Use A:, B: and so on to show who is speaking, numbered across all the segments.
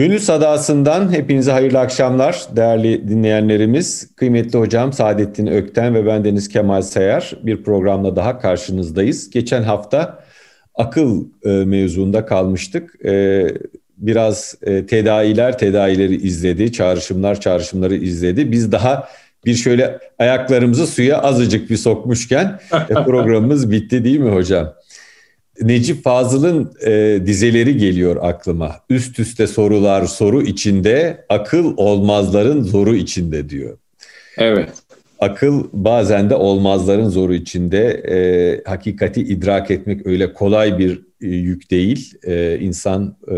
A: Gönül Sadası'ndan hepinize hayırlı akşamlar değerli dinleyenlerimiz. Kıymetli hocam Saadettin Ökten ve ben Deniz Kemal Sayar bir programla daha karşınızdayız. Geçen hafta akıl e, mevzuunda kalmıştık. E, biraz e, tedaviler tedavileri izledi, çağrışımlar çağrışımları izledi. Biz daha bir şöyle ayaklarımızı suya azıcık bir sokmuşken e, programımız bitti değil mi hocam? Necip Fazıl'ın e, dizeleri geliyor aklıma. Üst üste sorular soru içinde, akıl olmazların zoru içinde diyor.
B: Evet.
A: Akıl bazen de olmazların zoru içinde. E, hakikati idrak etmek öyle kolay bir e, yük değil. E, insan e,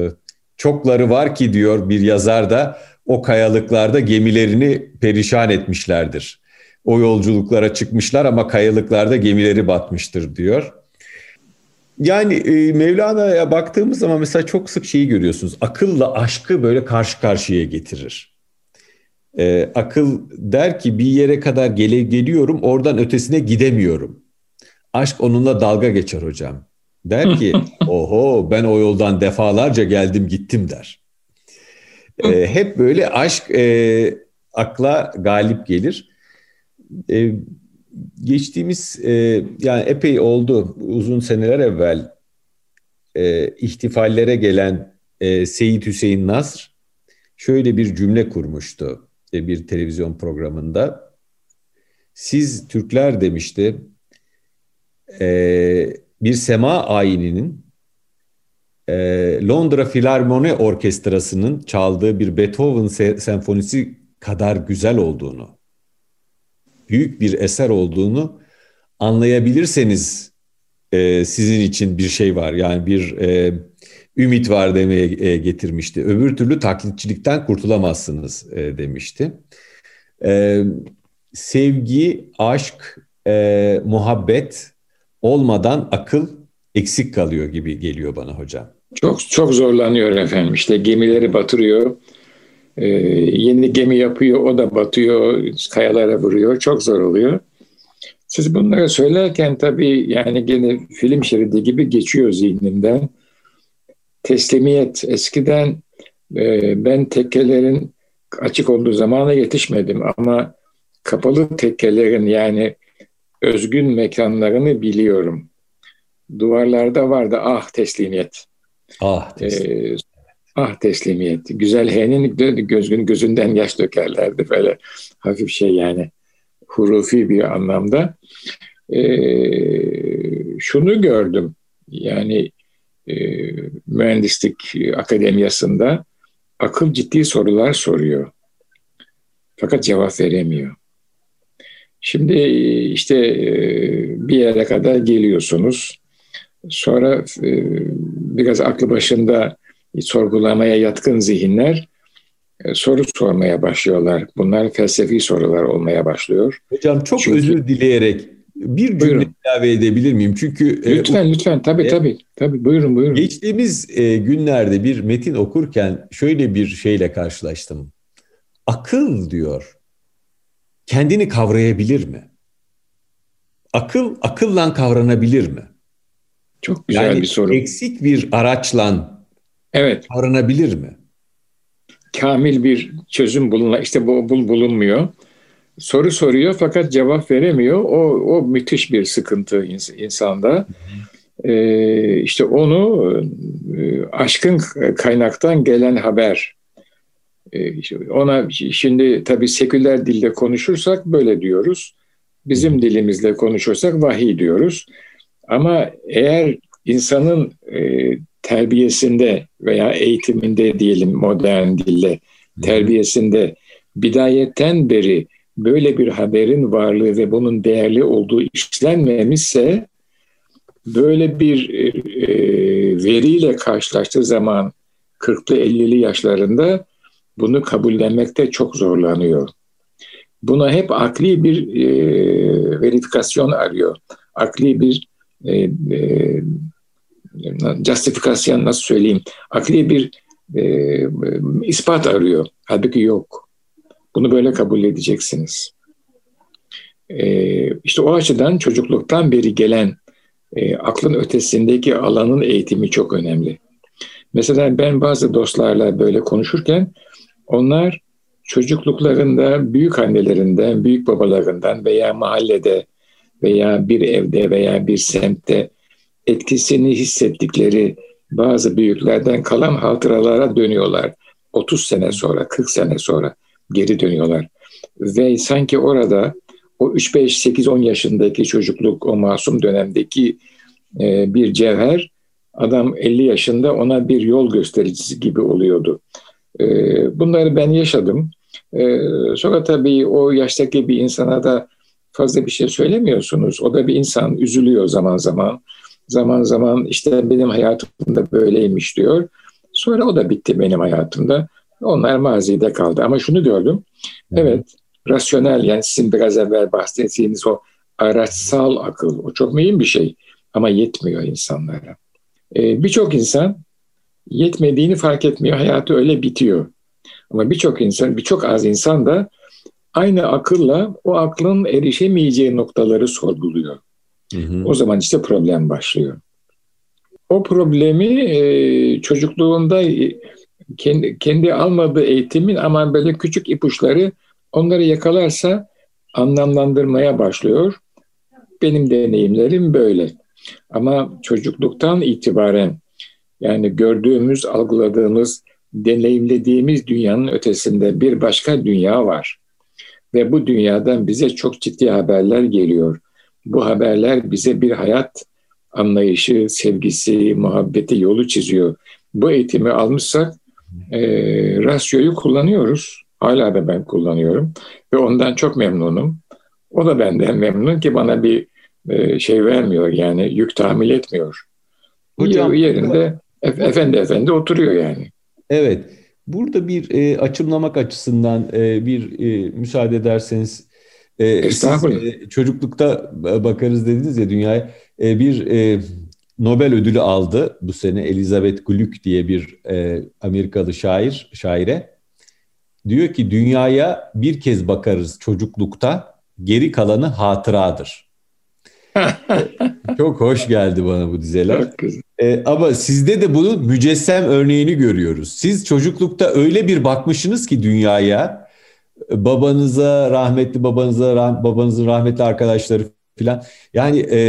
A: çokları var ki diyor bir yazar da o kayalıklarda gemilerini perişan etmişlerdir. O yolculuklara çıkmışlar ama kayalıklarda gemileri batmıştır diyor. Yani e, Mevlana'ya baktığımız zaman mesela çok sık şeyi görüyorsunuz. Akılla aşkı böyle karşı karşıya getirir. E, akıl der ki bir yere kadar gele geliyorum oradan ötesine gidemiyorum. Aşk onunla dalga geçer hocam. Der ki oho ben o yoldan defalarca geldim gittim der. E, hep böyle aşk e, akla galip gelir. E, geçtiğimiz e, yani epey oldu uzun seneler evvel e, ihtifallere gelen e, Seyit Hüseyin Nasr şöyle bir cümle kurmuştu e, bir televizyon programında. Siz Türkler demişti e, bir sema ayininin e, Londra Filarmoni Orkestrası'nın çaldığı bir Beethoven senfonisi kadar güzel olduğunu büyük bir eser olduğunu anlayabilirseniz e, sizin için bir şey var. Yani bir e, ümit var demeye e, getirmişti. Öbür türlü taklitçilikten kurtulamazsınız e, demişti. E, sevgi, aşk, e, muhabbet olmadan akıl eksik kalıyor gibi geliyor bana hocam.
B: Çok çok zorlanıyor efendim. İşte gemileri batırıyor ee, yeni gemi yapıyor, o da batıyor, kayalara vuruyor. Çok zor oluyor. Siz bunları söylerken tabii yani gene film şeridi gibi geçiyor zihnimden. Teslimiyet. Eskiden e, ben tekkelerin açık olduğu zamana yetişmedim ama kapalı tekkelerin yani özgün mekanlarını biliyorum. Duvarlarda vardı ah teslimiyet.
A: Ah teslimiyet. Ee,
B: Ah teslimiyet. Güzel H'nin gözün gözünden yaş dökerlerdi böyle hafif şey yani hurufi bir anlamda. Ee, şunu gördüm yani e, mühendislik akademiyasında akıl ciddi sorular soruyor. Fakat cevap veremiyor. Şimdi işte e, bir yere kadar geliyorsunuz. Sonra e, biraz aklı başında sorgulamaya yatkın zihinler e, soru sormaya başlıyorlar. Bunlar felsefi sorular olmaya başlıyor.
A: Hocam çok Çünkü, özür dileyerek bir cümle buyurun. ilave edebilir miyim? Çünkü
B: e, lütfen e, lütfen tabii e, tabii tabii buyurun buyurun.
A: Geçtiğimiz e, günlerde bir metin okurken şöyle bir şeyle karşılaştım. Akıl diyor. Kendini kavrayabilir mi? Akıl akılla kavranabilir mi?
B: Çok güzel yani bir soru.
A: Eksik bir araçla
B: Evet.
A: Aranabilir mi?
B: Kamil bir çözüm bulunma işte bu bul, bulunmuyor. Soru soruyor fakat cevap veremiyor. O, o müthiş bir sıkıntı insanda. Ee, işte onu e, aşkın kaynaktan gelen haber. Ee, ona şimdi tabii seküler dilde konuşursak böyle diyoruz. Bizim dilimizle konuşursak vahiy diyoruz. Ama eğer insanın e, terbiyesinde veya eğitiminde diyelim modern dille terbiyesinde bidayetten beri böyle bir haberin varlığı ve bunun değerli olduğu işlenmemişse böyle bir e, e veriyle karşılaştığı zaman 40'lı 50'li yaşlarında bunu kabullenmekte çok zorlanıyor. Buna hep akli bir e, verifikasyon arıyor. Akli bir e, e, justifikasyon nasıl söyleyeyim akli bir e, ispat arıyor. Halbuki yok. Bunu böyle kabul edeceksiniz. E, işte o açıdan çocukluktan beri gelen e, aklın ötesindeki alanın eğitimi çok önemli. Mesela ben bazı dostlarla böyle konuşurken onlar çocukluklarında büyük annelerinden, büyük babalarından veya mahallede veya bir evde veya bir semtte etkisini hissettikleri bazı büyüklerden kalan hatıralara dönüyorlar. 30 sene sonra, 40 sene sonra geri dönüyorlar. Ve sanki orada o 3, 5, 8, 10 yaşındaki çocukluk, o masum dönemdeki e, bir cevher, adam 50 yaşında ona bir yol göstericisi gibi oluyordu. E, bunları ben yaşadım. E, sonra tabii o yaştaki bir insana da fazla bir şey söylemiyorsunuz. O da bir insan, üzülüyor zaman zaman. Zaman zaman işte benim hayatımda böyleymiş diyor. Sonra o da bitti benim hayatımda. Onlar mazide kaldı. Ama şunu gördüm. Evet, rasyonel yani sizin biraz evvel bahsettiğiniz o araçsal akıl, o çok mühim bir şey. Ama yetmiyor insanlara. Ee, birçok insan yetmediğini fark etmiyor. Hayatı öyle bitiyor. Ama birçok insan, birçok az insan da aynı akılla o aklın erişemeyeceği noktaları sorguluyor. Hı. O zaman işte problem başlıyor. O problemi e, çocukluğunda e, kendi, kendi almadığı eğitimin ama böyle küçük ipuçları onları yakalarsa anlamlandırmaya başlıyor. Benim deneyimlerim böyle. Ama çocukluktan itibaren yani gördüğümüz, algıladığımız, deneyimlediğimiz dünyanın ötesinde bir başka dünya var. Ve bu dünyadan bize çok ciddi haberler geliyor. Bu haberler bize bir hayat anlayışı, sevgisi, muhabbeti yolu çiziyor. Bu eğitimi almışsak e, rasyoyu kullanıyoruz. Hala da ben kullanıyorum ve ondan çok memnunum. O da benden memnun ki bana bir e, şey vermiyor yani yük tahmil etmiyor. Hocam, yerinde efendi efendi oturuyor yani.
A: Evet. Burada bir e, açımlamak açısından e, bir e, müsaade ederseniz e, siz, e, çocuklukta bakarız dediniz ya dünyaya e, bir e, Nobel ödülü aldı bu sene Elizabeth Gluck diye bir e, Amerikalı şair şaire. Diyor ki dünyaya bir kez bakarız çocuklukta geri kalanı hatıradır. Çok hoş geldi bana bu dizeler. Ee, ama sizde de bunun mücessem örneğini görüyoruz. Siz çocuklukta öyle bir bakmışsınız ki dünyaya, babanıza, rahmetli babanıza, rah babanızın rahmetli arkadaşları filan. Yani e,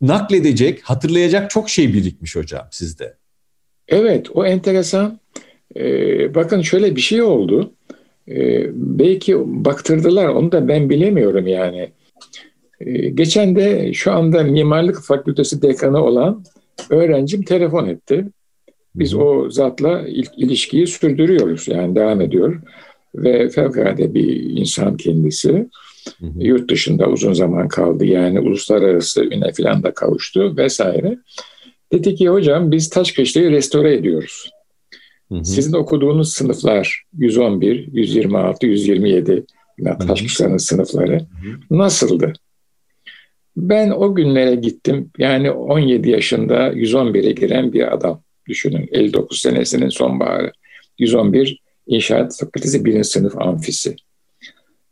A: nakledecek, hatırlayacak çok şey birikmiş hocam sizde.
B: Evet, o enteresan. Ee, bakın şöyle bir şey oldu. Ee, belki baktırdılar, onu da ben bilemiyorum yani. Ee, geçen de şu anda Mimarlık Fakültesi dekanı olan öğrencim telefon etti. Biz o zatla ilk ilişkiyi sürdürüyoruz yani devam ediyor. Ve fevkalade bir insan kendisi. Hı hı. Yurt dışında uzun zaman kaldı yani uluslararası üne falan da kavuştu vesaire. Dedi ki hocam biz Taşkışla'yı restore ediyoruz. Hı hı. Sizin okuduğunuz sınıflar 111, 126, 127 Taşkışla'nın sınıfları hı hı. nasıldı? Ben o günlere gittim. Yani 17 yaşında 111'e giren bir adam düşünün. 59 senesinin sonbaharı. 111 İnşaat Fakültesi 1. sınıf amfisi.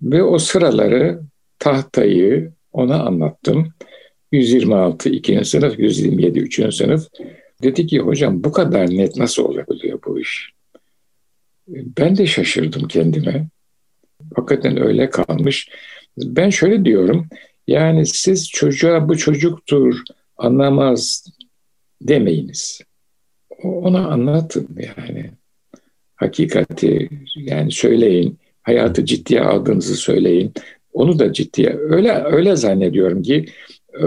B: Ve o sıraları, tahtayı ona anlattım. 126 2. sınıf, 127 3. sınıf. Dedi ki hocam bu kadar net nasıl olabiliyor bu iş? Ben de şaşırdım kendime. Hakikaten öyle kalmış. Ben şöyle diyorum. Yani siz çocuğa bu çocuktur, anlamaz demeyiniz. Ona anlatın yani. Hakikati yani söyleyin. Hayatı ciddiye aldığınızı söyleyin. Onu da ciddiye. Öyle öyle zannediyorum ki e,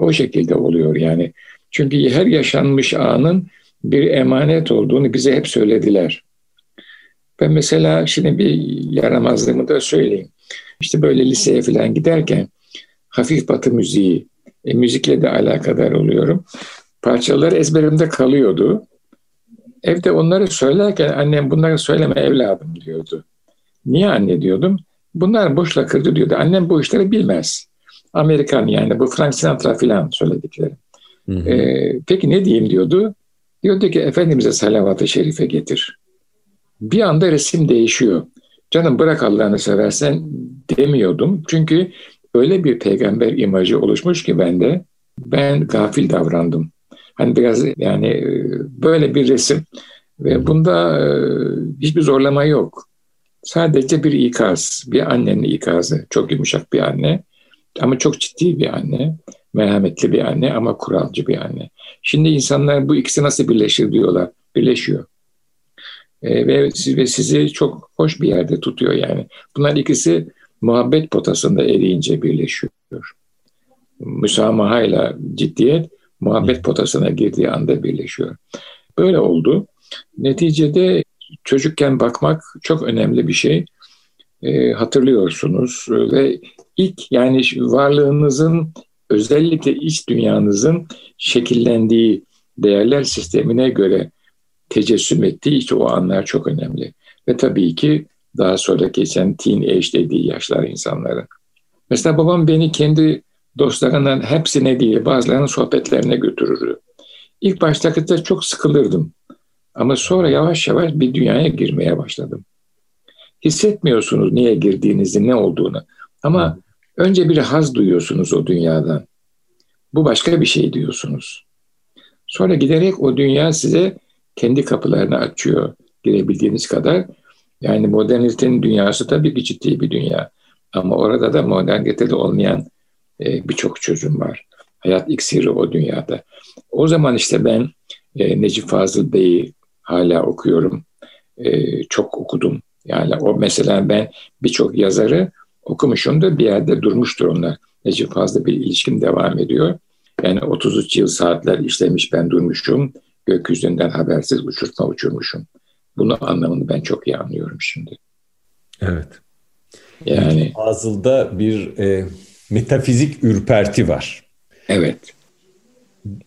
B: o şekilde oluyor yani. Çünkü her yaşanmış anın bir emanet olduğunu bize hep söylediler. Ben mesela şimdi bir yaramazlığımı da söyleyeyim. İşte böyle liseye falan giderken hafif batı müziği, e, müzikle de alakadar oluyorum. Parçalar ezberimde kalıyordu. Evde onları söylerken annem bunları söyleme evladım diyordu. Niye anne diyordum. Bunlar boş lakırdı diyordu. Annem bu işleri bilmez. Amerikan yani bu Frank Sinatra falan söyledikleri. Hı hı. Ee, peki ne diyeyim diyordu. Diyordu ki Efendimiz'e salavat-ı şerife getir. Bir anda resim değişiyor. Canım bırak Allah'ını seversen demiyordum. Çünkü öyle bir peygamber imajı oluşmuş ki bende ben gafil davrandım. Hani biraz yani e, böyle bir resim ve bunda e, hiçbir zorlama yok. Sadece bir ikaz, bir annenin ikazı. Çok yumuşak bir anne ama çok ciddi bir anne. Merhametli bir anne ama kuralcı bir anne. Şimdi insanlar bu ikisi nasıl birleşir diyorlar. Birleşiyor. E, ve, ve sizi çok hoş bir yerde tutuyor yani. Bunlar ikisi muhabbet potasında eriyince birleşiyor. Müsamahayla ciddiyet muhabbet potasına girdiği anda birleşiyor. Böyle oldu. Neticede çocukken bakmak çok önemli bir şey. E, hatırlıyorsunuz ve ilk yani varlığınızın özellikle iç dünyanızın şekillendiği değerler sistemine göre tecessüm ettiği işte o anlar çok önemli. Ve tabii ki daha sonra geçen teenage dediği yaşlar insanların. Mesela babam beni kendi dostlarından hepsine değil bazılarının sohbetlerine götürürdü. İlk başta çok sıkılırdım. Ama sonra yavaş yavaş bir dünyaya girmeye başladım. Hissetmiyorsunuz niye girdiğinizi, ne olduğunu. Ama önce bir haz duyuyorsunuz o dünyadan. Bu başka bir şey diyorsunuz. Sonra giderek o dünya size kendi kapılarını açıyor girebildiğiniz kadar. Yani modernitenin dünyası tabii ki ciddi bir dünya. Ama orada da modernitede olmayan e, birçok çözüm var. Hayat iksiri o dünyada. O zaman işte ben e, Necip Fazıl Bey'i hala okuyorum. E, çok okudum. Yani o mesela ben birçok yazarı okumuşum da bir yerde durmuştur onlar. Necip Fazıl bir ilişkim devam ediyor. Yani 33 yıl saatler işlemiş ben durmuşum. Gökyüzünden habersiz uçurtma uçurmuşum. Bunu anlamını ben çok iyi anlıyorum şimdi.
A: Evet. Yani Fazıl'da bir e, metafizik ürperti var.
B: Evet.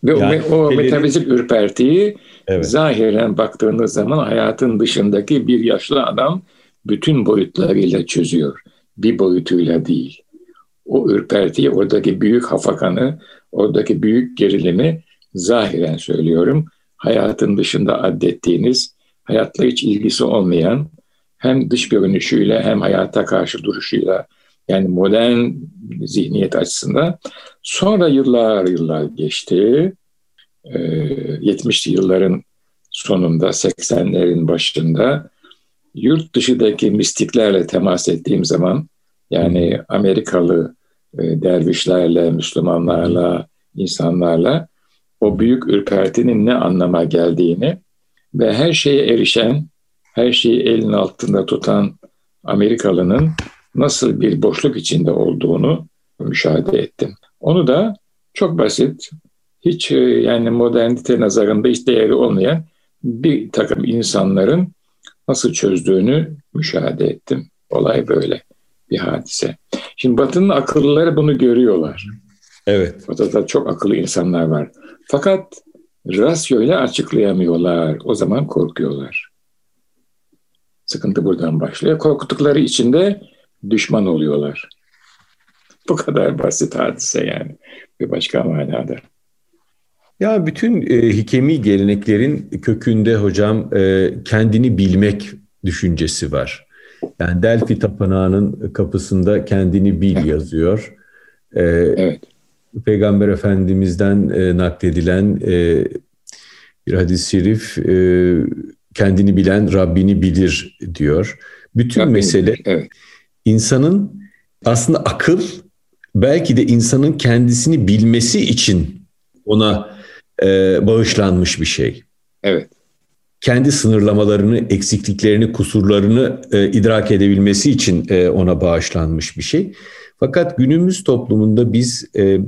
B: Ve yani o, o metafizik ürpertiyi evet. zahiren baktığınız zaman hayatın dışındaki bir yaşlı adam bütün boyutlarıyla çözüyor. Bir boyutuyla değil. O ürpertiyi, oradaki büyük hafakanı, oradaki büyük gerilimi zahiren söylüyorum. Hayatın dışında addettiğiniz, hayatla hiç ilgisi olmayan, hem dış görünüşüyle hem hayata karşı duruşuyla yani modern zihniyet açısından. Sonra yıllar yıllar geçti. Ee, 70'li yılların sonunda, 80'lerin başında yurt dışındaki mistiklerle temas ettiğim zaman yani Amerikalı e, dervişlerle, Müslümanlarla, insanlarla o büyük ürpertinin ne anlama geldiğini ve her şeye erişen, her şeyi elin altında tutan Amerikalının nasıl bir boşluk içinde olduğunu müşahede ettim. Onu da çok basit, hiç e, yani modernite nazarında hiç değeri olmayan bir takım insanların nasıl çözdüğünü müşahede ettim. Olay böyle bir hadise. Şimdi Batı'nın akıllıları bunu görüyorlar.
A: Evet.
B: Batı'da çok akıllı insanlar var. Fakat rasyoyla açıklayamıyorlar. O zaman korkuyorlar. Sıkıntı buradan başlıyor. Korkuttukları için de düşman oluyorlar. Bu kadar basit hadise yani bir başka manada.
A: Ya bütün e, hikemi geleneklerin kökünde hocam e, kendini bilmek düşüncesi var. Yani Delphi Tapınağı'nın kapısında kendini bil yazıyor. E, evet. Peygamber Efendimiz'den e, nakledilen e, bir hadis-i şerif e, kendini bilen Rabbini bilir diyor. Bütün Rabbini mesele evet insanın aslında akıl belki de insanın kendisini bilmesi için ona e, bağışlanmış bir şey.
B: Evet.
A: Kendi sınırlamalarını, eksikliklerini, kusurlarını e, idrak edebilmesi için e, ona bağışlanmış bir şey. Fakat günümüz toplumunda biz e,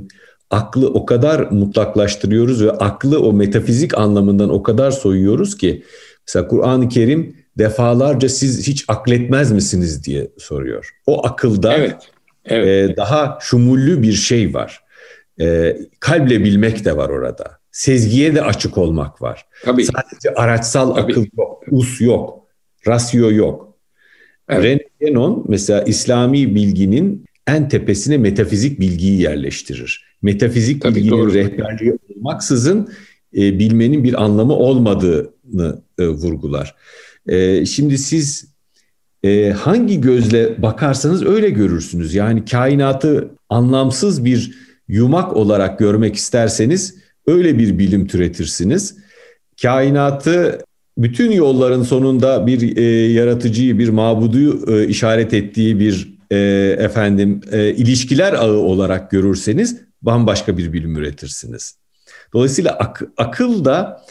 A: aklı o kadar mutlaklaştırıyoruz ve aklı o metafizik anlamından o kadar soyuyoruz ki mesela Kur'an-ı Kerim defalarca siz hiç akletmez misiniz diye soruyor. O akılda evet, evet. E, daha şumullü bir şey var. E, kalple bilmek de var orada. Sezgiye de açık olmak var. Tabii. Sadece araçsal Tabii. akıl yok, us yok, rasyo yok. Evet. René Guénon mesela İslami bilginin en tepesine metafizik bilgiyi yerleştirir. Metafizik Tabii, bilginin doğru. rehberliği olmaksızın e, bilmenin bir anlamı olmadığını e, vurgular. E, şimdi siz e, hangi gözle bakarsanız öyle görürsünüz. Yani kainatı anlamsız bir yumak olarak görmek isterseniz öyle bir bilim türetirsiniz. Kainatı bütün yolların sonunda bir e, yaratıcıyı, bir mabudu e, işaret ettiği bir e, efendim e, ilişkiler ağı olarak görürseniz bambaşka bir bilim üretirsiniz. Dolayısıyla ak, akıl da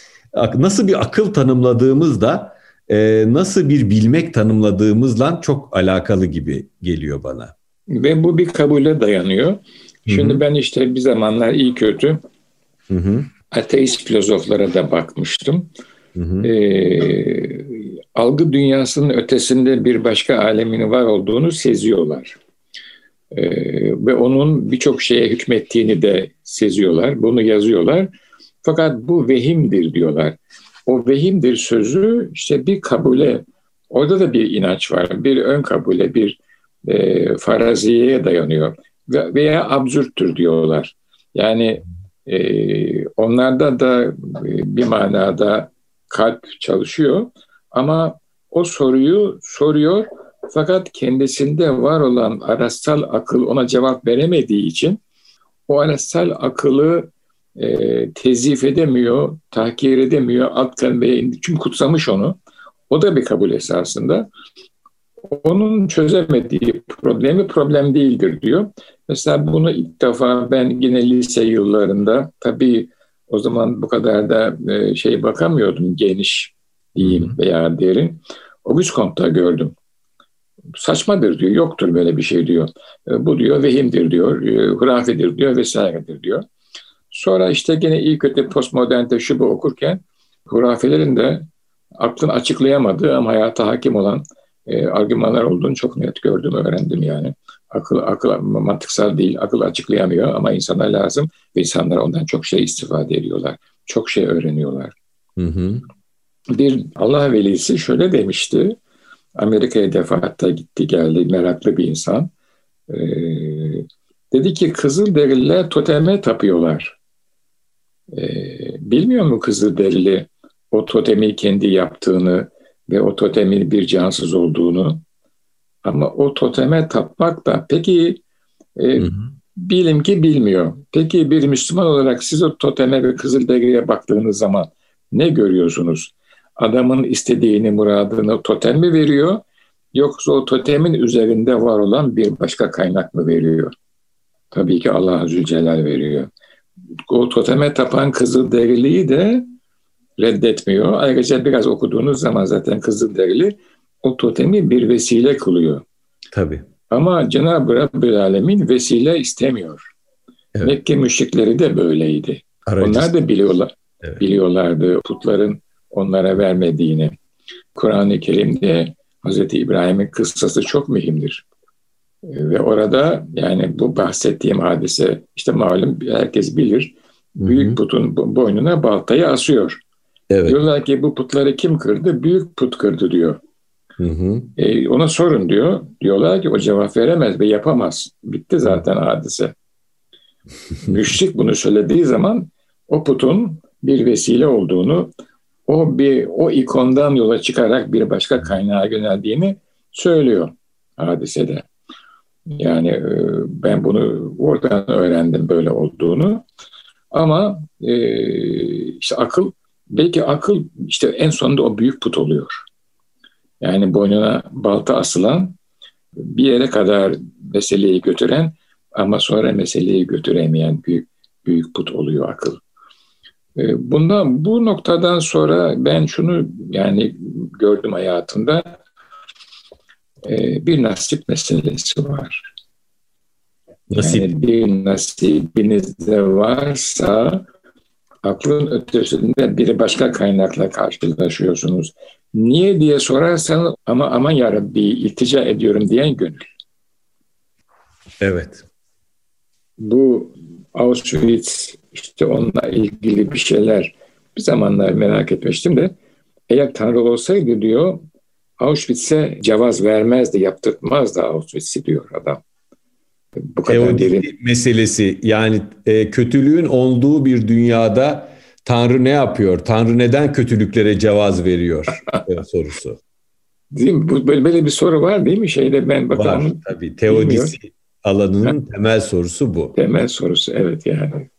A: nasıl bir akıl tanımladığımız da e, nasıl bir bilmek tanımladığımızla çok alakalı gibi geliyor bana.
B: Ve bu bir kabule dayanıyor. Şimdi Hı-hı. ben işte bir zamanlar iyi kötü Hı-hı. ateist filozoflara da bakmıştım. Ee, algı dünyasının ötesinde bir başka alemin var olduğunu seziyorlar. Ee, ve onun birçok şeye hükmettiğini de seziyorlar. Bunu yazıyorlar. Fakat bu vehimdir diyorlar. O vehimdir sözü işte bir kabule, orada da bir inanç var. Bir ön kabule, bir e, faraziyeye dayanıyor. Ve, veya absürttür diyorlar. Yani e, onlarda da e, bir manada kalp çalışıyor ama o soruyu soruyor fakat kendisinde var olan arasal akıl ona cevap veremediği için o arasal akılı e, tezif edemiyor, tahkir edemiyor, aktarmaya çünkü kutsamış onu. O da bir kabul esasında. Onun çözemediği problemi problem değildir diyor. Mesela bunu ilk defa ben yine lise yıllarında tabii o zaman bu kadar da e, şey bakamıyordum geniş diyeyim veya derin. Auguste Comte'da gördüm. Saçmadır diyor, yoktur böyle bir şey diyor. E, bu diyor vehimdir diyor, e, hurafedir diyor vesairedir diyor. Sonra işte gene iyi kötü postmodernte şu bu okurken hurafelerin de aklın açıklayamadığı ama hayata hakim olan e, argümanlar olduğunu çok net gördüm, öğrendim yani. Akıl, akıl mantıksal değil, akıl açıklayamıyor ama insana lazım ve insanlar ondan çok şey istifade ediyorlar. Çok şey öğreniyorlar. Hı hı. Bir Allah velisi şöyle demişti. Amerika'ya defaatle gitti geldi meraklı bir insan. Ee, dedi ki Kızılderililer toteme tapıyorlar. Ee, bilmiyor mu Kızılderili o totemi kendi yaptığını ve o totemin bir cansız olduğunu? Ama o toteme tapmak da peki e, hı hı. bilim ki bilmiyor. Peki bir Müslüman olarak siz o toteme ve Kızılderili'ye baktığınız zaman ne görüyorsunuz? Adamın istediğini, muradını totem mi veriyor? Yoksa o totemin üzerinde var olan bir başka kaynak mı veriyor? Tabii ki Allah Zülcelal veriyor. O toteme tapan Kızılderili'yi de reddetmiyor. Ayrıca biraz okuduğunuz zaman zaten Kızılderili o totemi bir vesile kılıyor.
A: Tabii.
B: Ama Cenab-ı Rabbül Alemin vesile istemiyor. Evet. Mekke müşrikleri de böyleydi. Aracı. Onlar da biliyorlar, evet. biliyorlardı putların onlara vermediğini. Kur'an-ı Kerim'de Hz. İbrahim'in kıssası çok mühimdir. Ve orada yani bu bahsettiğim hadise işte malum herkes bilir. Büyük putun boynuna baltayı asıyor. Evet. Diyorlar ki bu putları kim kırdı? Büyük put kırdı diyor. Hı hı. E, ona sorun diyor. Diyorlar ki o cevap veremez ve yapamaz. Bitti zaten hadise. Müşrik bunu söylediği zaman o putun bir vesile olduğunu, o bir o ikondan yola çıkarak bir başka kaynağa yöneldiğini söylüyor hadisede. Yani e, ben bunu oradan öğrendim böyle olduğunu. Ama e, işte akıl, belki akıl işte en sonunda o büyük put oluyor. Yani boynuna balta asılan, bir yere kadar meseleyi götüren ama sonra meseleyi götüremeyen büyük büyük put oluyor akıl. Ee, bundan bu noktadan sonra ben şunu yani gördüm hayatımda ee, bir nasip meselesi var. Nasip. Yani bir nasibiniz de varsa aklın ötesinde bir başka kaynakla karşılaşıyorsunuz. Niye diye sorarsan ama aman yarabbi iltica ediyorum diyen gönül.
A: Evet.
B: Bu Auschwitz işte onunla ilgili bir şeyler bir zamanlar merak etmiştim de eğer Tanrı olsaydı diyor Auschwitz'e cevaz vermezdi, yaptırtmazdı Auschwitz'i diyor adam.
A: Bu kadar Teodisi derin. meselesi yani e, kötülüğün olduğu bir dünyada Tanrı ne yapıyor? Tanrı neden kötülüklere cevaz veriyor e, sorusu.
B: Değil mi? Bu, böyle, böyle bir soru var değil mi? Şeyde ben bakalım. Var
A: tabii. Teodisi alanının ha. temel sorusu bu.
B: Temel sorusu evet yani.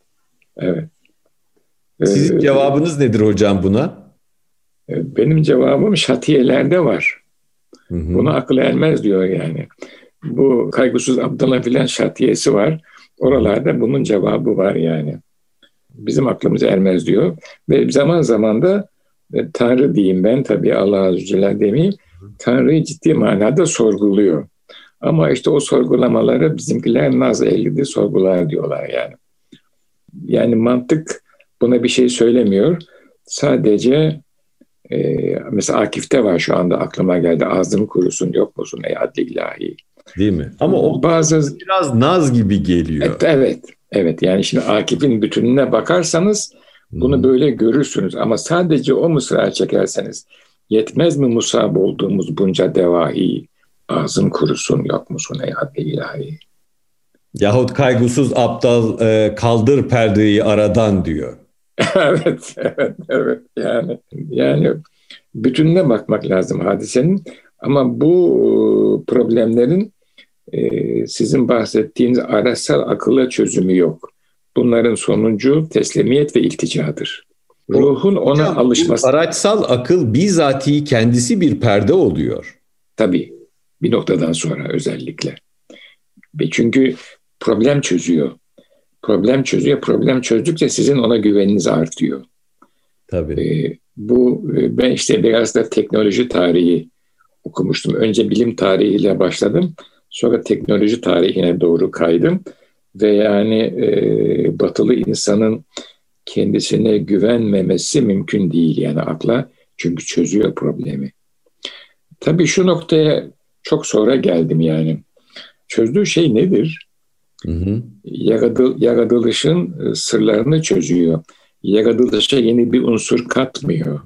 B: Evet.
A: Sizin cevabınız nedir hocam buna?
B: Benim cevabım şatiyelerde var. Hı hı. Bunu akıl ermez diyor yani. Bu kaygısız Abdallah filan şatiyesi var. Oralarda bunun cevabı var yani. Bizim aklımız ermez diyor. Ve zaman zaman da e, Tanrı diyeyim ben tabii Allah Azze ve Celle demeyeyim. Tanrı'yı ciddi manada sorguluyor. Ama işte o sorgulamaları bizimkiler naz ehlidi sorgular diyorlar yani. Yani mantık buna bir şey söylemiyor. Sadece e, mesela Akif'te var şu anda aklıma geldi. Ağzını kurusun yok musun ey adli ilahi.
A: Değil mi? Ama o bazı biraz naz gibi geliyor.
B: Evet, evet. Evet yani şimdi Akif'in bütününe bakarsanız bunu hmm. böyle görürsünüz. Ama sadece o mısra çekerseniz yetmez mi musab olduğumuz bunca devahi? Ağzın kurusun yok musun ey adli ilahi?
A: Yahut kaygısız aptal e, kaldır perdeyi aradan diyor.
B: evet, evet, evet. Yani yani bütününe bakmak lazım hadisenin. Ama bu problemlerin e, sizin bahsettiğiniz araçsal akılla çözümü yok. Bunların sonucu teslimiyet ve ilticadır. Ruhun ona Hocam, alışması.
A: Araçsal akıl bizatihi kendisi bir perde oluyor.
B: Tabii. Bir noktadan sonra özellikle. Ve çünkü problem çözüyor. Problem çözüyor. Problem çözdükçe sizin ona güveniniz artıyor.
A: Tabii.
B: Ee, bu e, ben işte biraz da teknoloji tarihi okumuştum. Önce bilim tarihiyle başladım. Sonra teknoloji tarihine doğru kaydım. Ve yani e, batılı insanın kendisine güvenmemesi mümkün değil yani akla. Çünkü çözüyor problemi. Tabii şu noktaya çok sonra geldim yani. Çözdüğü şey nedir? Hı hı. Yaradıl, yaratılışın e, sırlarını çözüyor. Yaratılışa yeni bir unsur katmıyor.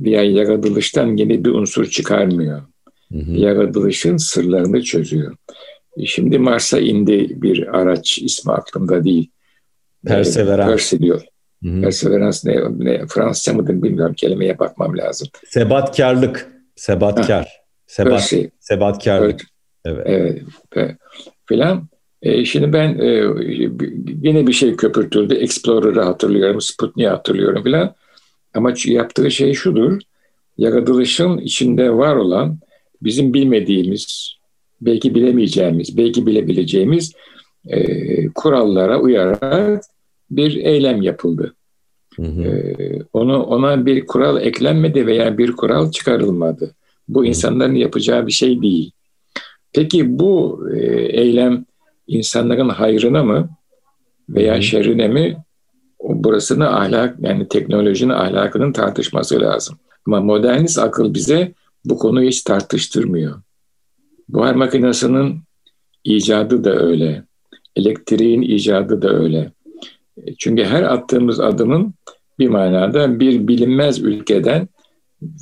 B: Veya yaratılıştan yeni bir unsur çıkarmıyor. Hı hı. Yaratılışın sırlarını çözüyor. E, şimdi Mars'a indi bir araç ismi aklımda değil.
A: Perseverance.
B: Perse diyor. Hı-hı. Perseverance ne, ne Fransızca mıdır bilmiyorum kelimeye bakmam lazım.
A: Sebatkarlık. Sebatkar. Ha. Sebat, Perse. Sebatkarlık.
B: Evet. evet. evet. Filan. E, şimdi ben e, yine bir şey köpürtüldü. Explorer'ı hatırlıyorum, Sputnik'i hatırlıyorum filan. Ama yaptığı şey şudur. Yaratılışın içinde var olan bizim bilmediğimiz, belki bilemeyeceğimiz, belki bilebileceğimiz e, kurallara uyarak bir eylem yapıldı. Hı hı. E, onu ona bir kural eklenmedi veya bir kural çıkarılmadı. Bu insanların yapacağı bir şey değil. Peki bu e, eylem insanların hayrına mı veya şerrine mi? O burasını ahlak yani teknolojinin ahlakının tartışması lazım. Ama modernist akıl bize bu konuyu hiç tartıştırmıyor. Buhar makinesinin icadı da öyle. Elektriğin icadı da öyle. Çünkü her attığımız adımın bir manada bir bilinmez ülkeden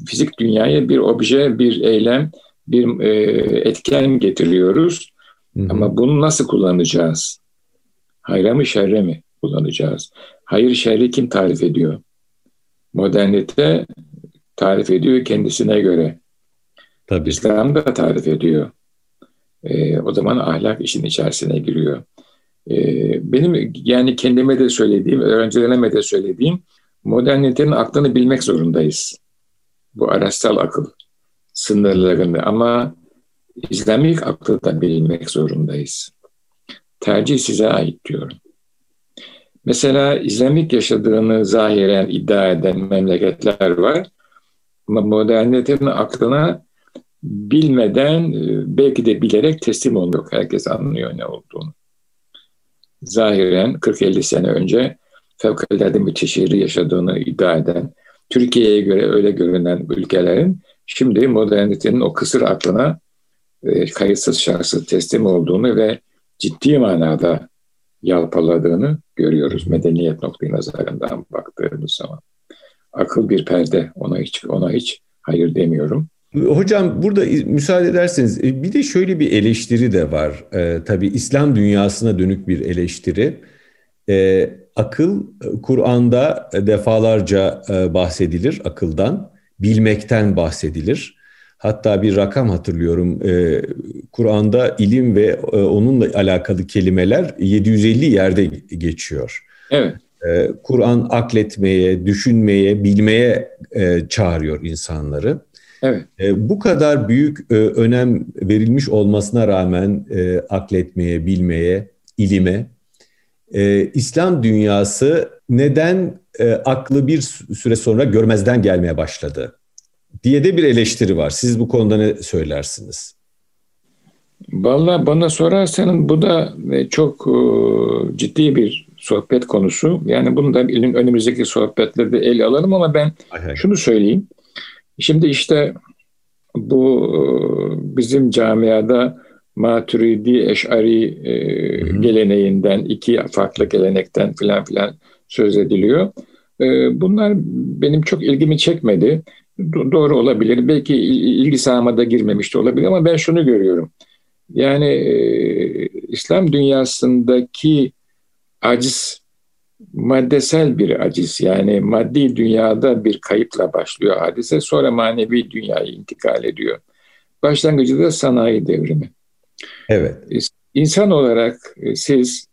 B: fizik dünyaya bir obje, bir eylem, bir e, etken getiriyoruz. Hı hı. Ama bunu nasıl kullanacağız? Hayra mı şerre mi kullanacağız? Hayır şerri kim tarif ediyor? Modernite tarif ediyor kendisine göre. Tabii. İslam da tarif ediyor. E, o zaman ahlak işin içerisine giriyor. E, benim yani kendime de söylediğim, öğrencilerime de söylediğim modernitenin aklını bilmek zorundayız. Bu araçsal akıl sınırlarını ama İslamik aklı da bilmek zorundayız. Tercih size ait diyorum. Mesela İslamik yaşadığını zahiren iddia eden memleketler var. Ama modernitenin aklına bilmeden e, belki de bilerek teslim oluyor. Herkes anlıyor ne olduğunu. Zahiren 40-50 sene önce fevkalade müteşehiri yaşadığını iddia eden, Türkiye'ye göre öyle görünen ülkelerin şimdi modernitenin o kısır aklına e, kayıtsız şartsız teslim olduğunu ve ciddi manada yalpaladığını görüyoruz medeniyet noktayı nazarından baktığımız zaman. Akıl bir perde ona hiç ona hiç hayır demiyorum.
A: Hocam burada müsaade ederseniz e, bir de şöyle bir eleştiri de var. Ee, tabii İslam dünyasına dönük bir eleştiri. Ee, akıl Kur'an'da defalarca e, bahsedilir akıldan, bilmekten bahsedilir. Hatta bir rakam hatırlıyorum. E, Kur'an'da ilim ve e, onunla alakalı kelimeler 750 yerde geçiyor.
B: Evet.
A: E, Kur'an akletmeye, düşünmeye, bilmeye e, çağırıyor insanları. Evet. E, bu kadar büyük e, önem verilmiş olmasına rağmen e, akletmeye, bilmeye, ilime, e, İslam dünyası neden e, aklı bir süre sonra görmezden gelmeye başladı diye de bir eleştiri var. Siz bu konuda ne söylersiniz?
B: Valla bana sorarsanız bu da e, çok e, ciddi bir sohbet konusu. Yani bunu da önümüzdeki sohbetlerde ele alalım ama ben şunu söyleyeyim. Şimdi işte bu e, bizim camiada Maturidi Eş'ari geleneğinden, iki farklı gelenekten filan filan söz ediliyor. Bunlar benim çok ilgimi çekmedi. Do- doğru olabilir. Belki ilgi sahamada girmemiş de olabilir ama ben şunu görüyorum. Yani e, İslam dünyasındaki aciz maddesel bir aciz. Yani maddi dünyada bir kayıpla başlıyor hadise. Sonra manevi dünyaya intikal ediyor. Başlangıcı da sanayi devrimi.
A: Evet.
B: İnsan olarak e, siz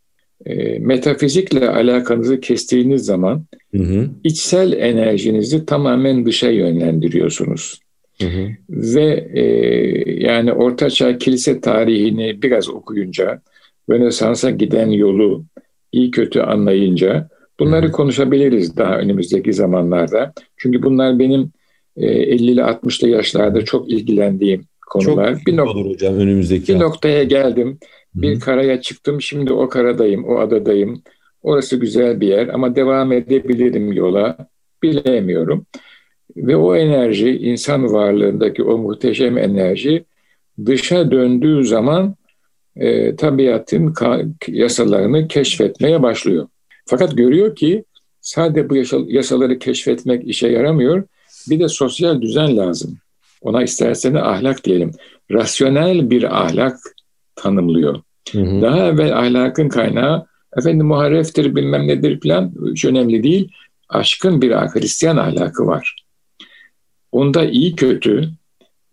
B: e, metafizikle alakanızı kestiğiniz zaman hı hı. içsel enerjinizi tamamen dışa yönlendiriyorsunuz. Hı hı. Ve e, yani Ortaçağ kilise tarihini biraz okuyunca, Rönesans'a giden yolu iyi kötü anlayınca bunları hı hı. konuşabiliriz daha önümüzdeki zamanlarda. Çünkü bunlar benim e, 50'li 60'lı yaşlarda çok ilgilendiğim konular.
A: Çok bir nok- olur hocam önümüzdeki.
B: Bir noktaya geldim. Bir karaya çıktım. Şimdi o karadayım, o adadayım. Orası güzel bir yer ama devam edebilirim yola. Bilemiyorum. Ve o enerji, insan varlığındaki o muhteşem enerji dışa döndüğü zaman e, tabiatın yasalarını keşfetmeye başlıyor. Fakat görüyor ki sadece bu yasaları keşfetmek işe yaramıyor. Bir de sosyal düzen lazım. Ona isterseniz ahlak diyelim. Rasyonel bir ahlak tanımlıyor. Hı hı. Daha evvel ahlakın kaynağı efendim muharreftir bilmem nedir falan hiç önemli değil. Aşkın bir Hristiyan ahlakı var. Onda iyi kötü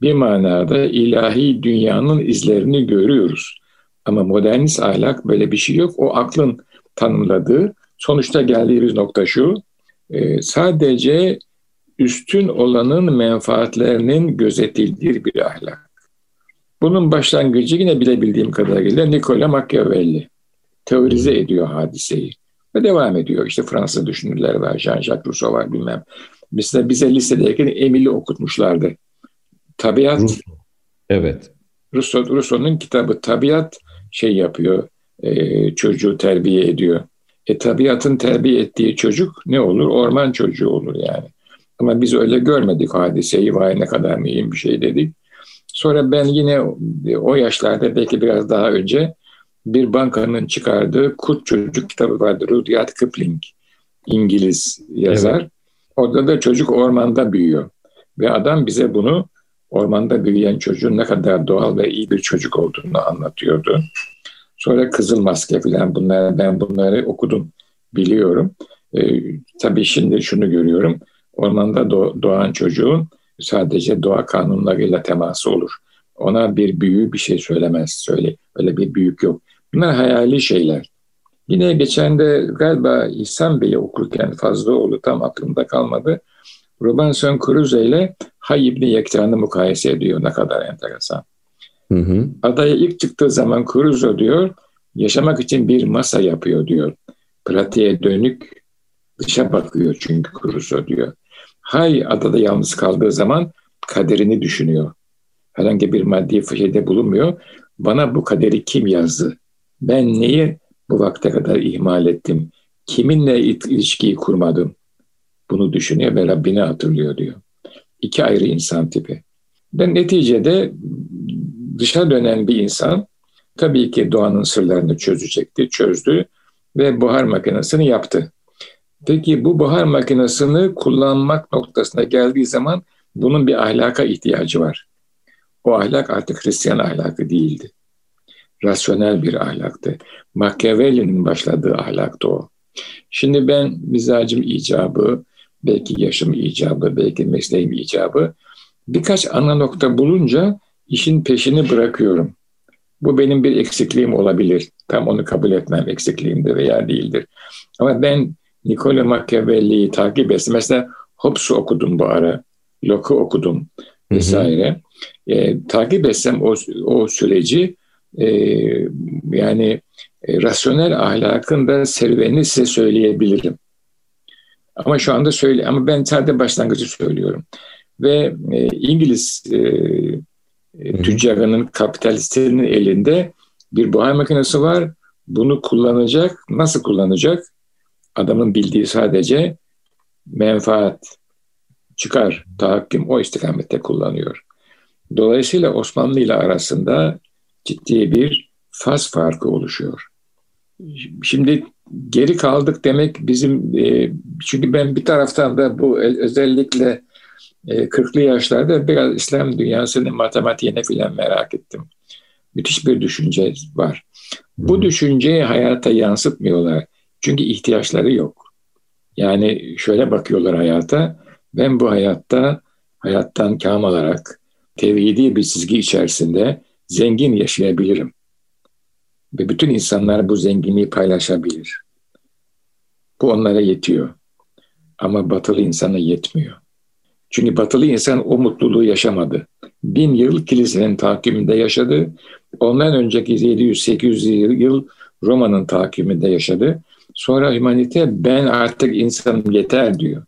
B: bir manada ilahi dünyanın izlerini görüyoruz. Ama modernist ahlak böyle bir şey yok. O aklın tanımladığı sonuçta geldiğimiz nokta şu. E, sadece üstün olanın menfaatlerinin gözetildiği bir ahlak. Bunun başlangıcı yine bilebildiğim kadarıyla Nicola Machiavelli teorize ediyor hadiseyi ve devam ediyor. İşte Fransız düşünürler var, Jean-Jacques Rousseau var bilmem. Mesela bize lisedeyken Emil'i okutmuşlardı. Tabiat. Rousseau.
A: Evet.
B: Rousseau, Rousseau'nun kitabı Tabiat şey yapıyor, e, çocuğu terbiye ediyor. E tabiatın terbiye ettiği çocuk ne olur? Orman çocuğu olur yani. Ama biz öyle görmedik hadiseyi. Vay ne kadar mühim bir şey dedik. Sonra ben yine o yaşlarda belki biraz daha önce bir bankanın çıkardığı Kurt Çocuk kitabı vardı. Rudyard Kipling, İngiliz yazar. Evet. Orada da çocuk ormanda büyüyor. Ve adam bize bunu ormanda büyüyen çocuğun ne kadar doğal ve iyi bir çocuk olduğunu anlatıyordu. Sonra Kızıl Maske falan bunlar ben bunları okudum biliyorum. Ee, tabii şimdi şunu görüyorum. Ormanda doğan çocuğun sadece doğa kanunlarıyla teması olur. Ona bir büyü bir şey söylemez. Söyle. Öyle bir büyük yok. Bunlar hayali şeyler. Yine geçen de galiba İhsan Bey'i okurken Fazlıoğlu tam aklımda kalmadı. Robinson Crusoe ile Hay İbni Yekta'nı mukayese ediyor. Ne kadar enteresan. Hı hı. Adaya ilk çıktığı zaman Crusoe diyor, yaşamak için bir masa yapıyor diyor. Pratiğe dönük dışa bakıyor çünkü Crusoe diyor. Hay adada yalnız kaldığı zaman kaderini düşünüyor. Herhangi bir maddi şeyde bulunmuyor. Bana bu kaderi kim yazdı? Ben neyi bu vakte kadar ihmal ettim? Kiminle ilişkiyi kurmadım? Bunu düşünüyor ve Rabbini hatırlıyor diyor. İki ayrı insan tipi. Ben neticede dışa dönen bir insan tabii ki doğanın sırlarını çözecekti, çözdü ve buhar makinesini yaptı. Peki bu buhar makinesini kullanmak noktasına geldiği zaman bunun bir ahlaka ihtiyacı var. O ahlak artık Hristiyan ahlakı değildi. Rasyonel bir ahlaktı. Machiavelli'nin başladığı ahlaktı o. Şimdi ben mizacım icabı, belki yaşım icabı, belki mesleğim icabı birkaç ana nokta bulunca işin peşini bırakıyorum. Bu benim bir eksikliğim olabilir. Tam onu kabul etmem eksikliğimdir veya değildir. Ama ben Niccolo Machiavelli'yi takip etsem, mesela Hobbes'u okudum bu ara, Locke'u okudum vesaire. E, takip etsem o, o süreci e, yani e, rasyonel ahlakın da serüvenini size söyleyebilirim. Ama şu anda söyle ama ben sadece başlangıcı söylüyorum. Ve e, İngiliz e, e, tüccarının, kapitalistinin elinde bir buhar makinesi var. Bunu kullanacak. Nasıl kullanacak? Adamın bildiği sadece menfaat, çıkar, tahakküm o istikamette kullanıyor. Dolayısıyla Osmanlı ile arasında ciddi bir faz farkı oluşuyor. Şimdi geri kaldık demek bizim e, çünkü ben bir taraftan da bu özellikle e, 40'lı yaşlarda biraz İslam dünyasının matematiğine filan merak ettim. Müthiş bir düşünce var. Bu düşünceyi hayata yansıtmıyorlar. Çünkü ihtiyaçları yok. Yani şöyle bakıyorlar hayata. Ben bu hayatta hayattan kam alarak tevhidi bir çizgi içerisinde zengin yaşayabilirim. Ve bütün insanlar bu zenginliği paylaşabilir. Bu onlara yetiyor. Ama batılı insana yetmiyor. Çünkü batılı insan o mutluluğu yaşamadı. Bin yıl kilisenin takiminde yaşadı. Ondan önceki 700-800 yıl Roma'nın takiminde yaşadı. Sonra humanite ben artık insanım yeter diyor.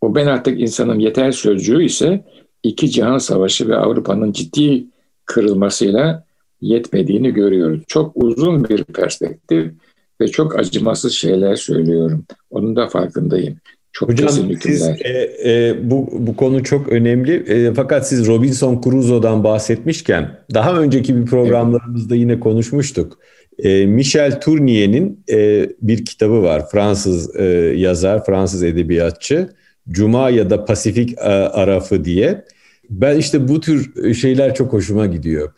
B: O ben artık insanım yeter sözcüğü ise iki cihan savaşı ve Avrupa'nın ciddi kırılmasıyla yetmediğini görüyoruz. Çok uzun bir perspektif ve çok acımasız şeyler söylüyorum. Onun da farkındayım. Çok
A: Hocam siz e, e, bu bu konu çok önemli. E, fakat siz Robinson Crusoe'dan bahsetmişken daha önceki bir programlarımızda evet. yine konuşmuştuk. E, Michel Tournier'in e, bir kitabı var. Fransız e, yazar, Fransız edebiyatçı. Cuma ya da Pasifik e, Arafı diye. Ben işte bu tür şeyler çok hoşuma gidiyor.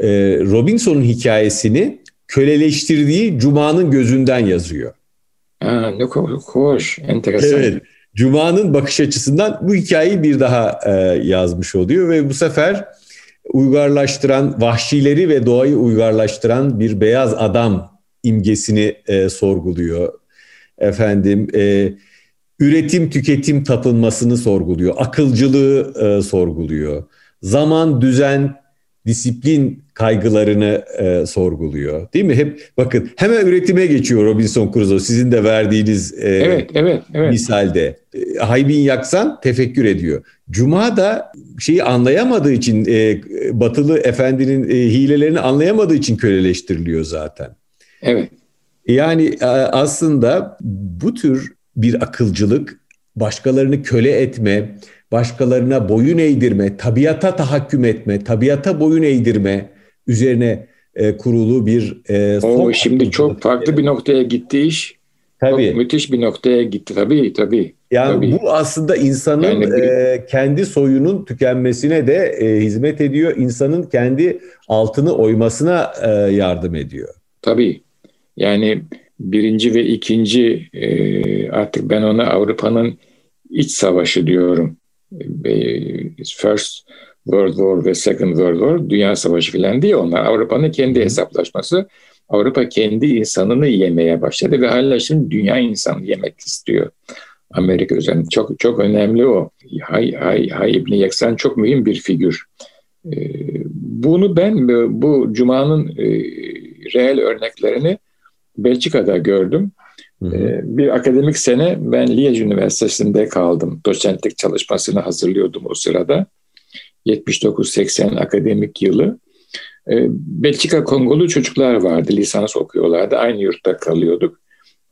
A: E, Robinson'un hikayesini köleleştirdiği Cuma'nın gözünden yazıyor.
B: Ha, ne hoş, enteresan. Evet,
A: Cuma'nın bakış açısından bu hikayeyi bir daha e, yazmış oluyor ve bu sefer uygarlaştıran, vahşileri ve doğayı uygarlaştıran bir beyaz adam imgesini e, sorguluyor. Efendim, e, üretim tüketim tapınmasını sorguluyor, akılcılığı e, sorguluyor. Zaman, düzen, disiplin kaygılarını e, sorguluyor. Değil mi? Hep bakın hemen üretime geçiyor Robinson Crusoe sizin de verdiğiniz e, evet, evet, evet. misalde. E, haybin yaksan tefekkür ediyor. Cuma da şeyi anlayamadığı için e, batılı efendinin e, hilelerini anlayamadığı için köleleştiriliyor zaten.
B: Evet.
A: Yani e, aslında bu tür bir akılcılık başkalarını köle etme, başkalarına boyun eğdirme, tabiata tahakküm etme, tabiata boyun eğdirme üzerine e, kurulu bir
B: e, o şimdi çok farklı bir noktaya gitti iş. Tabii. Çok müthiş bir noktaya gitti tabii tabii.
A: Yani
B: tabii.
A: bu aslında insanın yani bir... e, kendi soyunun tükenmesine de e, hizmet ediyor. İnsanın kendi altını oymasına e, yardım ediyor.
B: Tabii. Yani birinci ve ikinci e, artık ben ona Avrupa'nın iç savaşı diyorum. First World War ve Second World War Dünya Savaşı filan değil onlar. Avrupa'nın kendi hesaplaşması. Avrupa kendi insanını yemeye başladı ve hala şimdi dünya insanı yemek istiyor. Amerika üzerinde çok çok önemli o. Hay, Hay, Hay İbni Yeksan çok mühim bir figür. Ee, bunu ben bu Cuma'nın e, reel örneklerini Belçika'da gördüm. Hı hı. Ee, bir akademik sene ben Liège Üniversitesi'nde kaldım. Doçentlik çalışmasını hazırlıyordum o sırada. 79-80 akademik yılı. Ee, Belçika Kongolu çocuklar vardı, lisans okuyorlardı. Aynı yurtta kalıyorduk.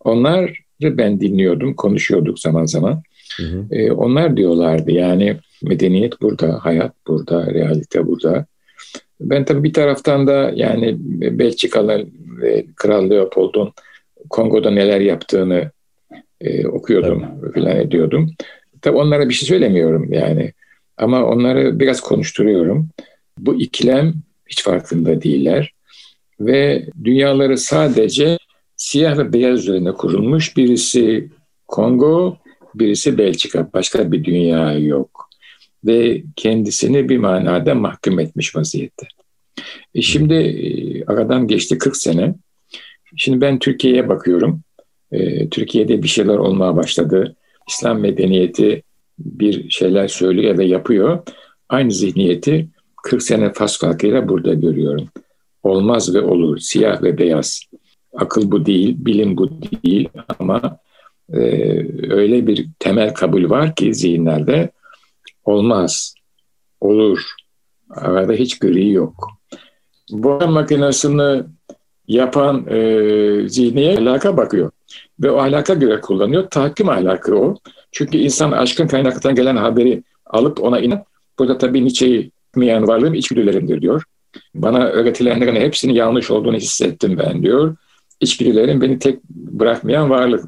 B: Onları ben dinliyordum, konuşuyorduk zaman zaman. Hı hı. Ee, onlar diyorlardı yani medeniyet burada, hayat burada, realite burada. Ben tabii bir taraftan da yani Belçikalı Kral Leopold'un Kongo'da neler yaptığını e, okuyordum evet. falan ediyordum. Tabii onlara bir şey söylemiyorum yani. Ama onları biraz konuşturuyorum. Bu ikilem hiç farkında değiller. Ve dünyaları sadece siyah ve beyaz üzerine kurulmuş. Birisi Kongo, birisi Belçika. Başka bir dünya yok. Ve kendisini bir manada mahkum etmiş vaziyette. E şimdi e, aradan geçti 40 sene. Şimdi ben Türkiye'ye bakıyorum. E, Türkiye'de bir şeyler olmaya başladı. İslam medeniyeti bir şeyler söylüyor ve yapıyor. Aynı zihniyeti 40 sene faz farkıyla burada görüyorum. Olmaz ve olur, siyah ve beyaz. Akıl bu değil, bilim bu değil ama e, öyle bir temel kabul var ki zihinlerde olmaz, olur. Arada hiç gri yok. Bu makinesini yapan e, zihniyet alaka bakıyor. Ve o alaka göre kullanıyor. Tahkim ahlakı o. Çünkü insan aşkın kaynaktan gelen haberi alıp ona inan. Burada tabii Nietzsche'yi etmeyen varlığım içgüdülerimdir diyor. Bana öğretilenlerin hepsinin yanlış olduğunu hissettim ben diyor. İçgüdülerim beni tek bırakmayan varlık.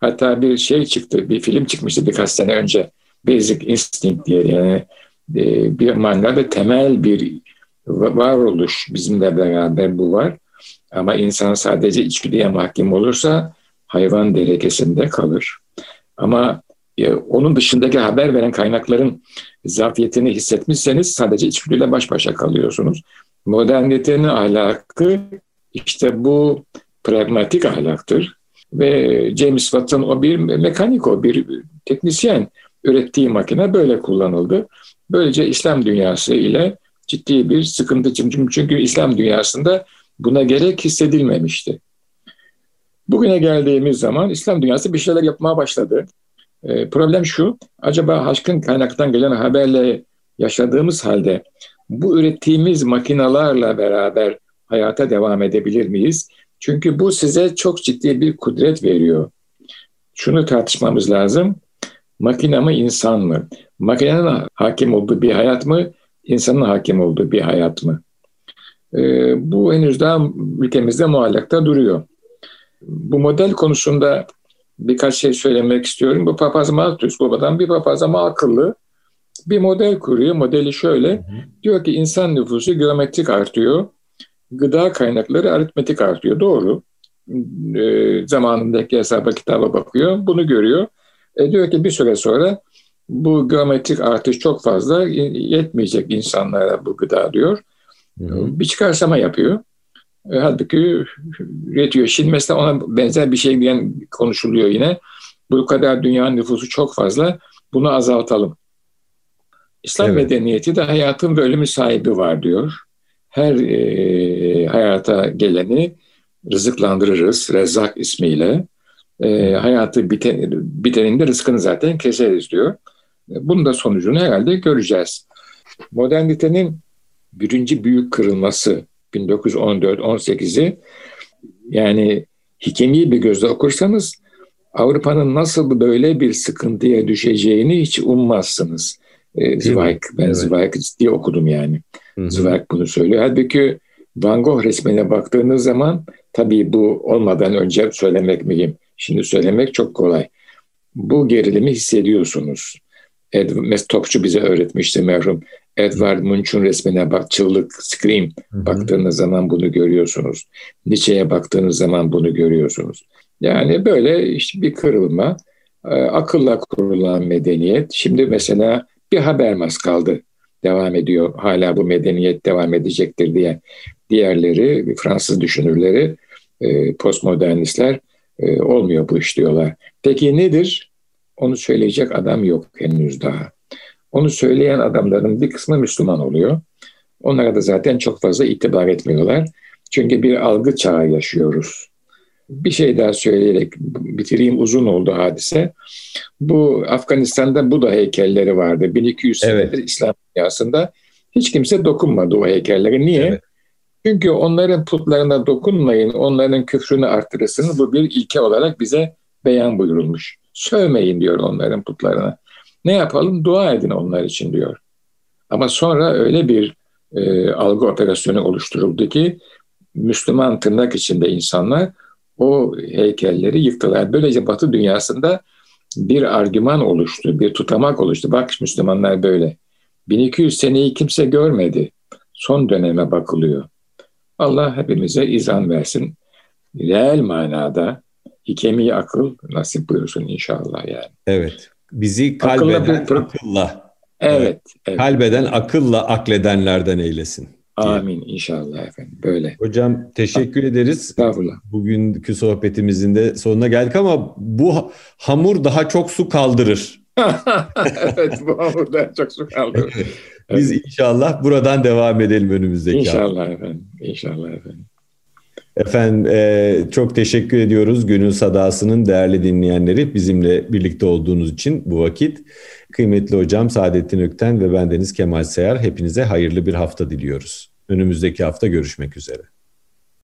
B: Hatta bir şey çıktı, bir film çıkmıştı birkaç sene önce. Basic Instinct diye yani e, bir manada temel bir varoluş bizimle beraber bu var. Ama insan sadece içgüdüye mahkum olursa hayvan derekesinde kalır. Ama e, onun dışındaki haber veren kaynakların zafiyetini hissetmişseniz sadece içgüdüyle baş başa kalıyorsunuz. Modernitenin ahlakı işte bu pragmatik ahlaktır. Ve James Watt'ın o bir mekanik o bir teknisyen ürettiği makine böyle kullanıldı. Böylece İslam dünyası ile ciddi bir sıkıntı çünkü İslam dünyasında buna gerek hissedilmemişti. Bugüne geldiğimiz zaman İslam dünyası bir şeyler yapmaya başladı. E, problem şu, acaba haşkın kaynaktan gelen haberle yaşadığımız halde bu ürettiğimiz makinalarla beraber hayata devam edebilir miyiz? Çünkü bu size çok ciddi bir kudret veriyor. Şunu tartışmamız lazım. Makine mi insan mı? Makinenin hakim olduğu bir hayat mı? İnsanın hakim olduğu bir hayat mı? Ee, bu henüz daha ülkemizde muallakta duruyor. Bu model konusunda birkaç şey söylemek istiyorum. Bu papaz Malthus babadan bir papaz ama akıllı bir model kuruyor. Modeli şöyle. Hı hı. Diyor ki insan nüfusu geometrik artıyor. Gıda kaynakları aritmetik artıyor. Doğru. E, zamanındaki hesaba kitaba bakıyor. Bunu görüyor. E, diyor ki bir süre sonra bu geometrik artış çok fazla yetmeyecek insanlara bu gıda diyor. Hı hı. Bir çıkarsama yapıyor. E, halbuki üretiyor. Şimdi mesela ona benzer bir şey diyen konuşuluyor yine. Bu kadar dünyanın nüfusu çok fazla. Bunu azaltalım. İslam evet. medeniyeti de hayatın bölümü sahibi var diyor. Her e, hayata geleni rızıklandırırız Rezzak ismiyle. E, hayatı biten, biteninde rızkını zaten keseriz diyor. E, bunun da sonucunu herhalde göreceğiz. Modernitenin birinci büyük kırılması 1914-18'i yani hikemi bir gözle okursanız Avrupa'nın nasıl böyle bir sıkıntıya düşeceğini hiç ummazsınız. E, Zweig, ben evet. Zweig diye okudum yani. Hı-hı. Zweig bunu söylüyor. Halbuki Van Gogh resmine baktığınız zaman tabii bu olmadan önce söylemek mühim. Şimdi söylemek çok kolay. Bu gerilimi hissediyorsunuz. Ed, Topçu bize öğretmişti merhum. Edward Munch'un resmine bak, çığlık, scream Hı-hı. baktığınız zaman bunu görüyorsunuz. Nietzsche'ye baktığınız zaman bunu görüyorsunuz. Yani böyle işte bir kırılma, e, akılla kurulan medeniyet. Şimdi mesela bir Habermas kaldı, devam ediyor. Hala bu medeniyet devam edecektir diye. Diğerleri, Fransız düşünürleri, e, postmodernistler e, olmuyor bu iş diyorlar. Peki nedir? Onu söyleyecek adam yok henüz daha. Onu söyleyen adamların bir kısmı Müslüman oluyor. Onlara da zaten çok fazla itibar etmiyorlar. Çünkü bir algı çağı yaşıyoruz. Bir şey daha söyleyerek bitireyim uzun oldu hadise. Bu Afganistan'da Buda heykelleri vardı. 1200 senedir evet. İslam dünyasında. Hiç kimse dokunmadı o heykellere. Niye? Evet. Çünkü onların putlarına dokunmayın, onların küfrünü artırırsınız. Bu bir ilke olarak bize beyan buyurulmuş. Sövmeyin diyor onların putlarına. Ne yapalım? Dua edin onlar için diyor. Ama sonra öyle bir e, algı operasyonu oluşturuldu ki Müslüman tırnak içinde insanlar o heykelleri yıktılar. Böylece Batı dünyasında bir argüman oluştu, bir tutamak oluştu. Bak Müslümanlar böyle. 1200 seneyi kimse görmedi. Son döneme bakılıyor. Allah hepimize izan versin. Reel manada hikemi akıl nasip buyursun inşallah yani.
A: Evet. Bizi kalbeden akılla, akılla
B: evet, evet.
A: kalbeden akılla akledenlerden eylesin.
B: Amin inşallah efendim. Böyle.
A: Hocam teşekkür ederiz.
B: Estağfurullah.
A: Bugünkü sohbetimizin de sonuna geldik ama bu hamur daha çok su kaldırır.
B: evet bu hamurda çok su kaldı.
A: Biz inşallah buradan devam edelim önümüzdeki
B: İnşallah hafta. efendim. İnşallah efendim.
A: Efendim e, çok teşekkür ediyoruz Gönül Sadası'nın değerli dinleyenleri bizimle birlikte olduğunuz için bu vakit. Kıymetli hocam Saadettin Ökten ve bendeniz Kemal Seyar hepinize hayırlı bir hafta diliyoruz. Önümüzdeki hafta görüşmek üzere.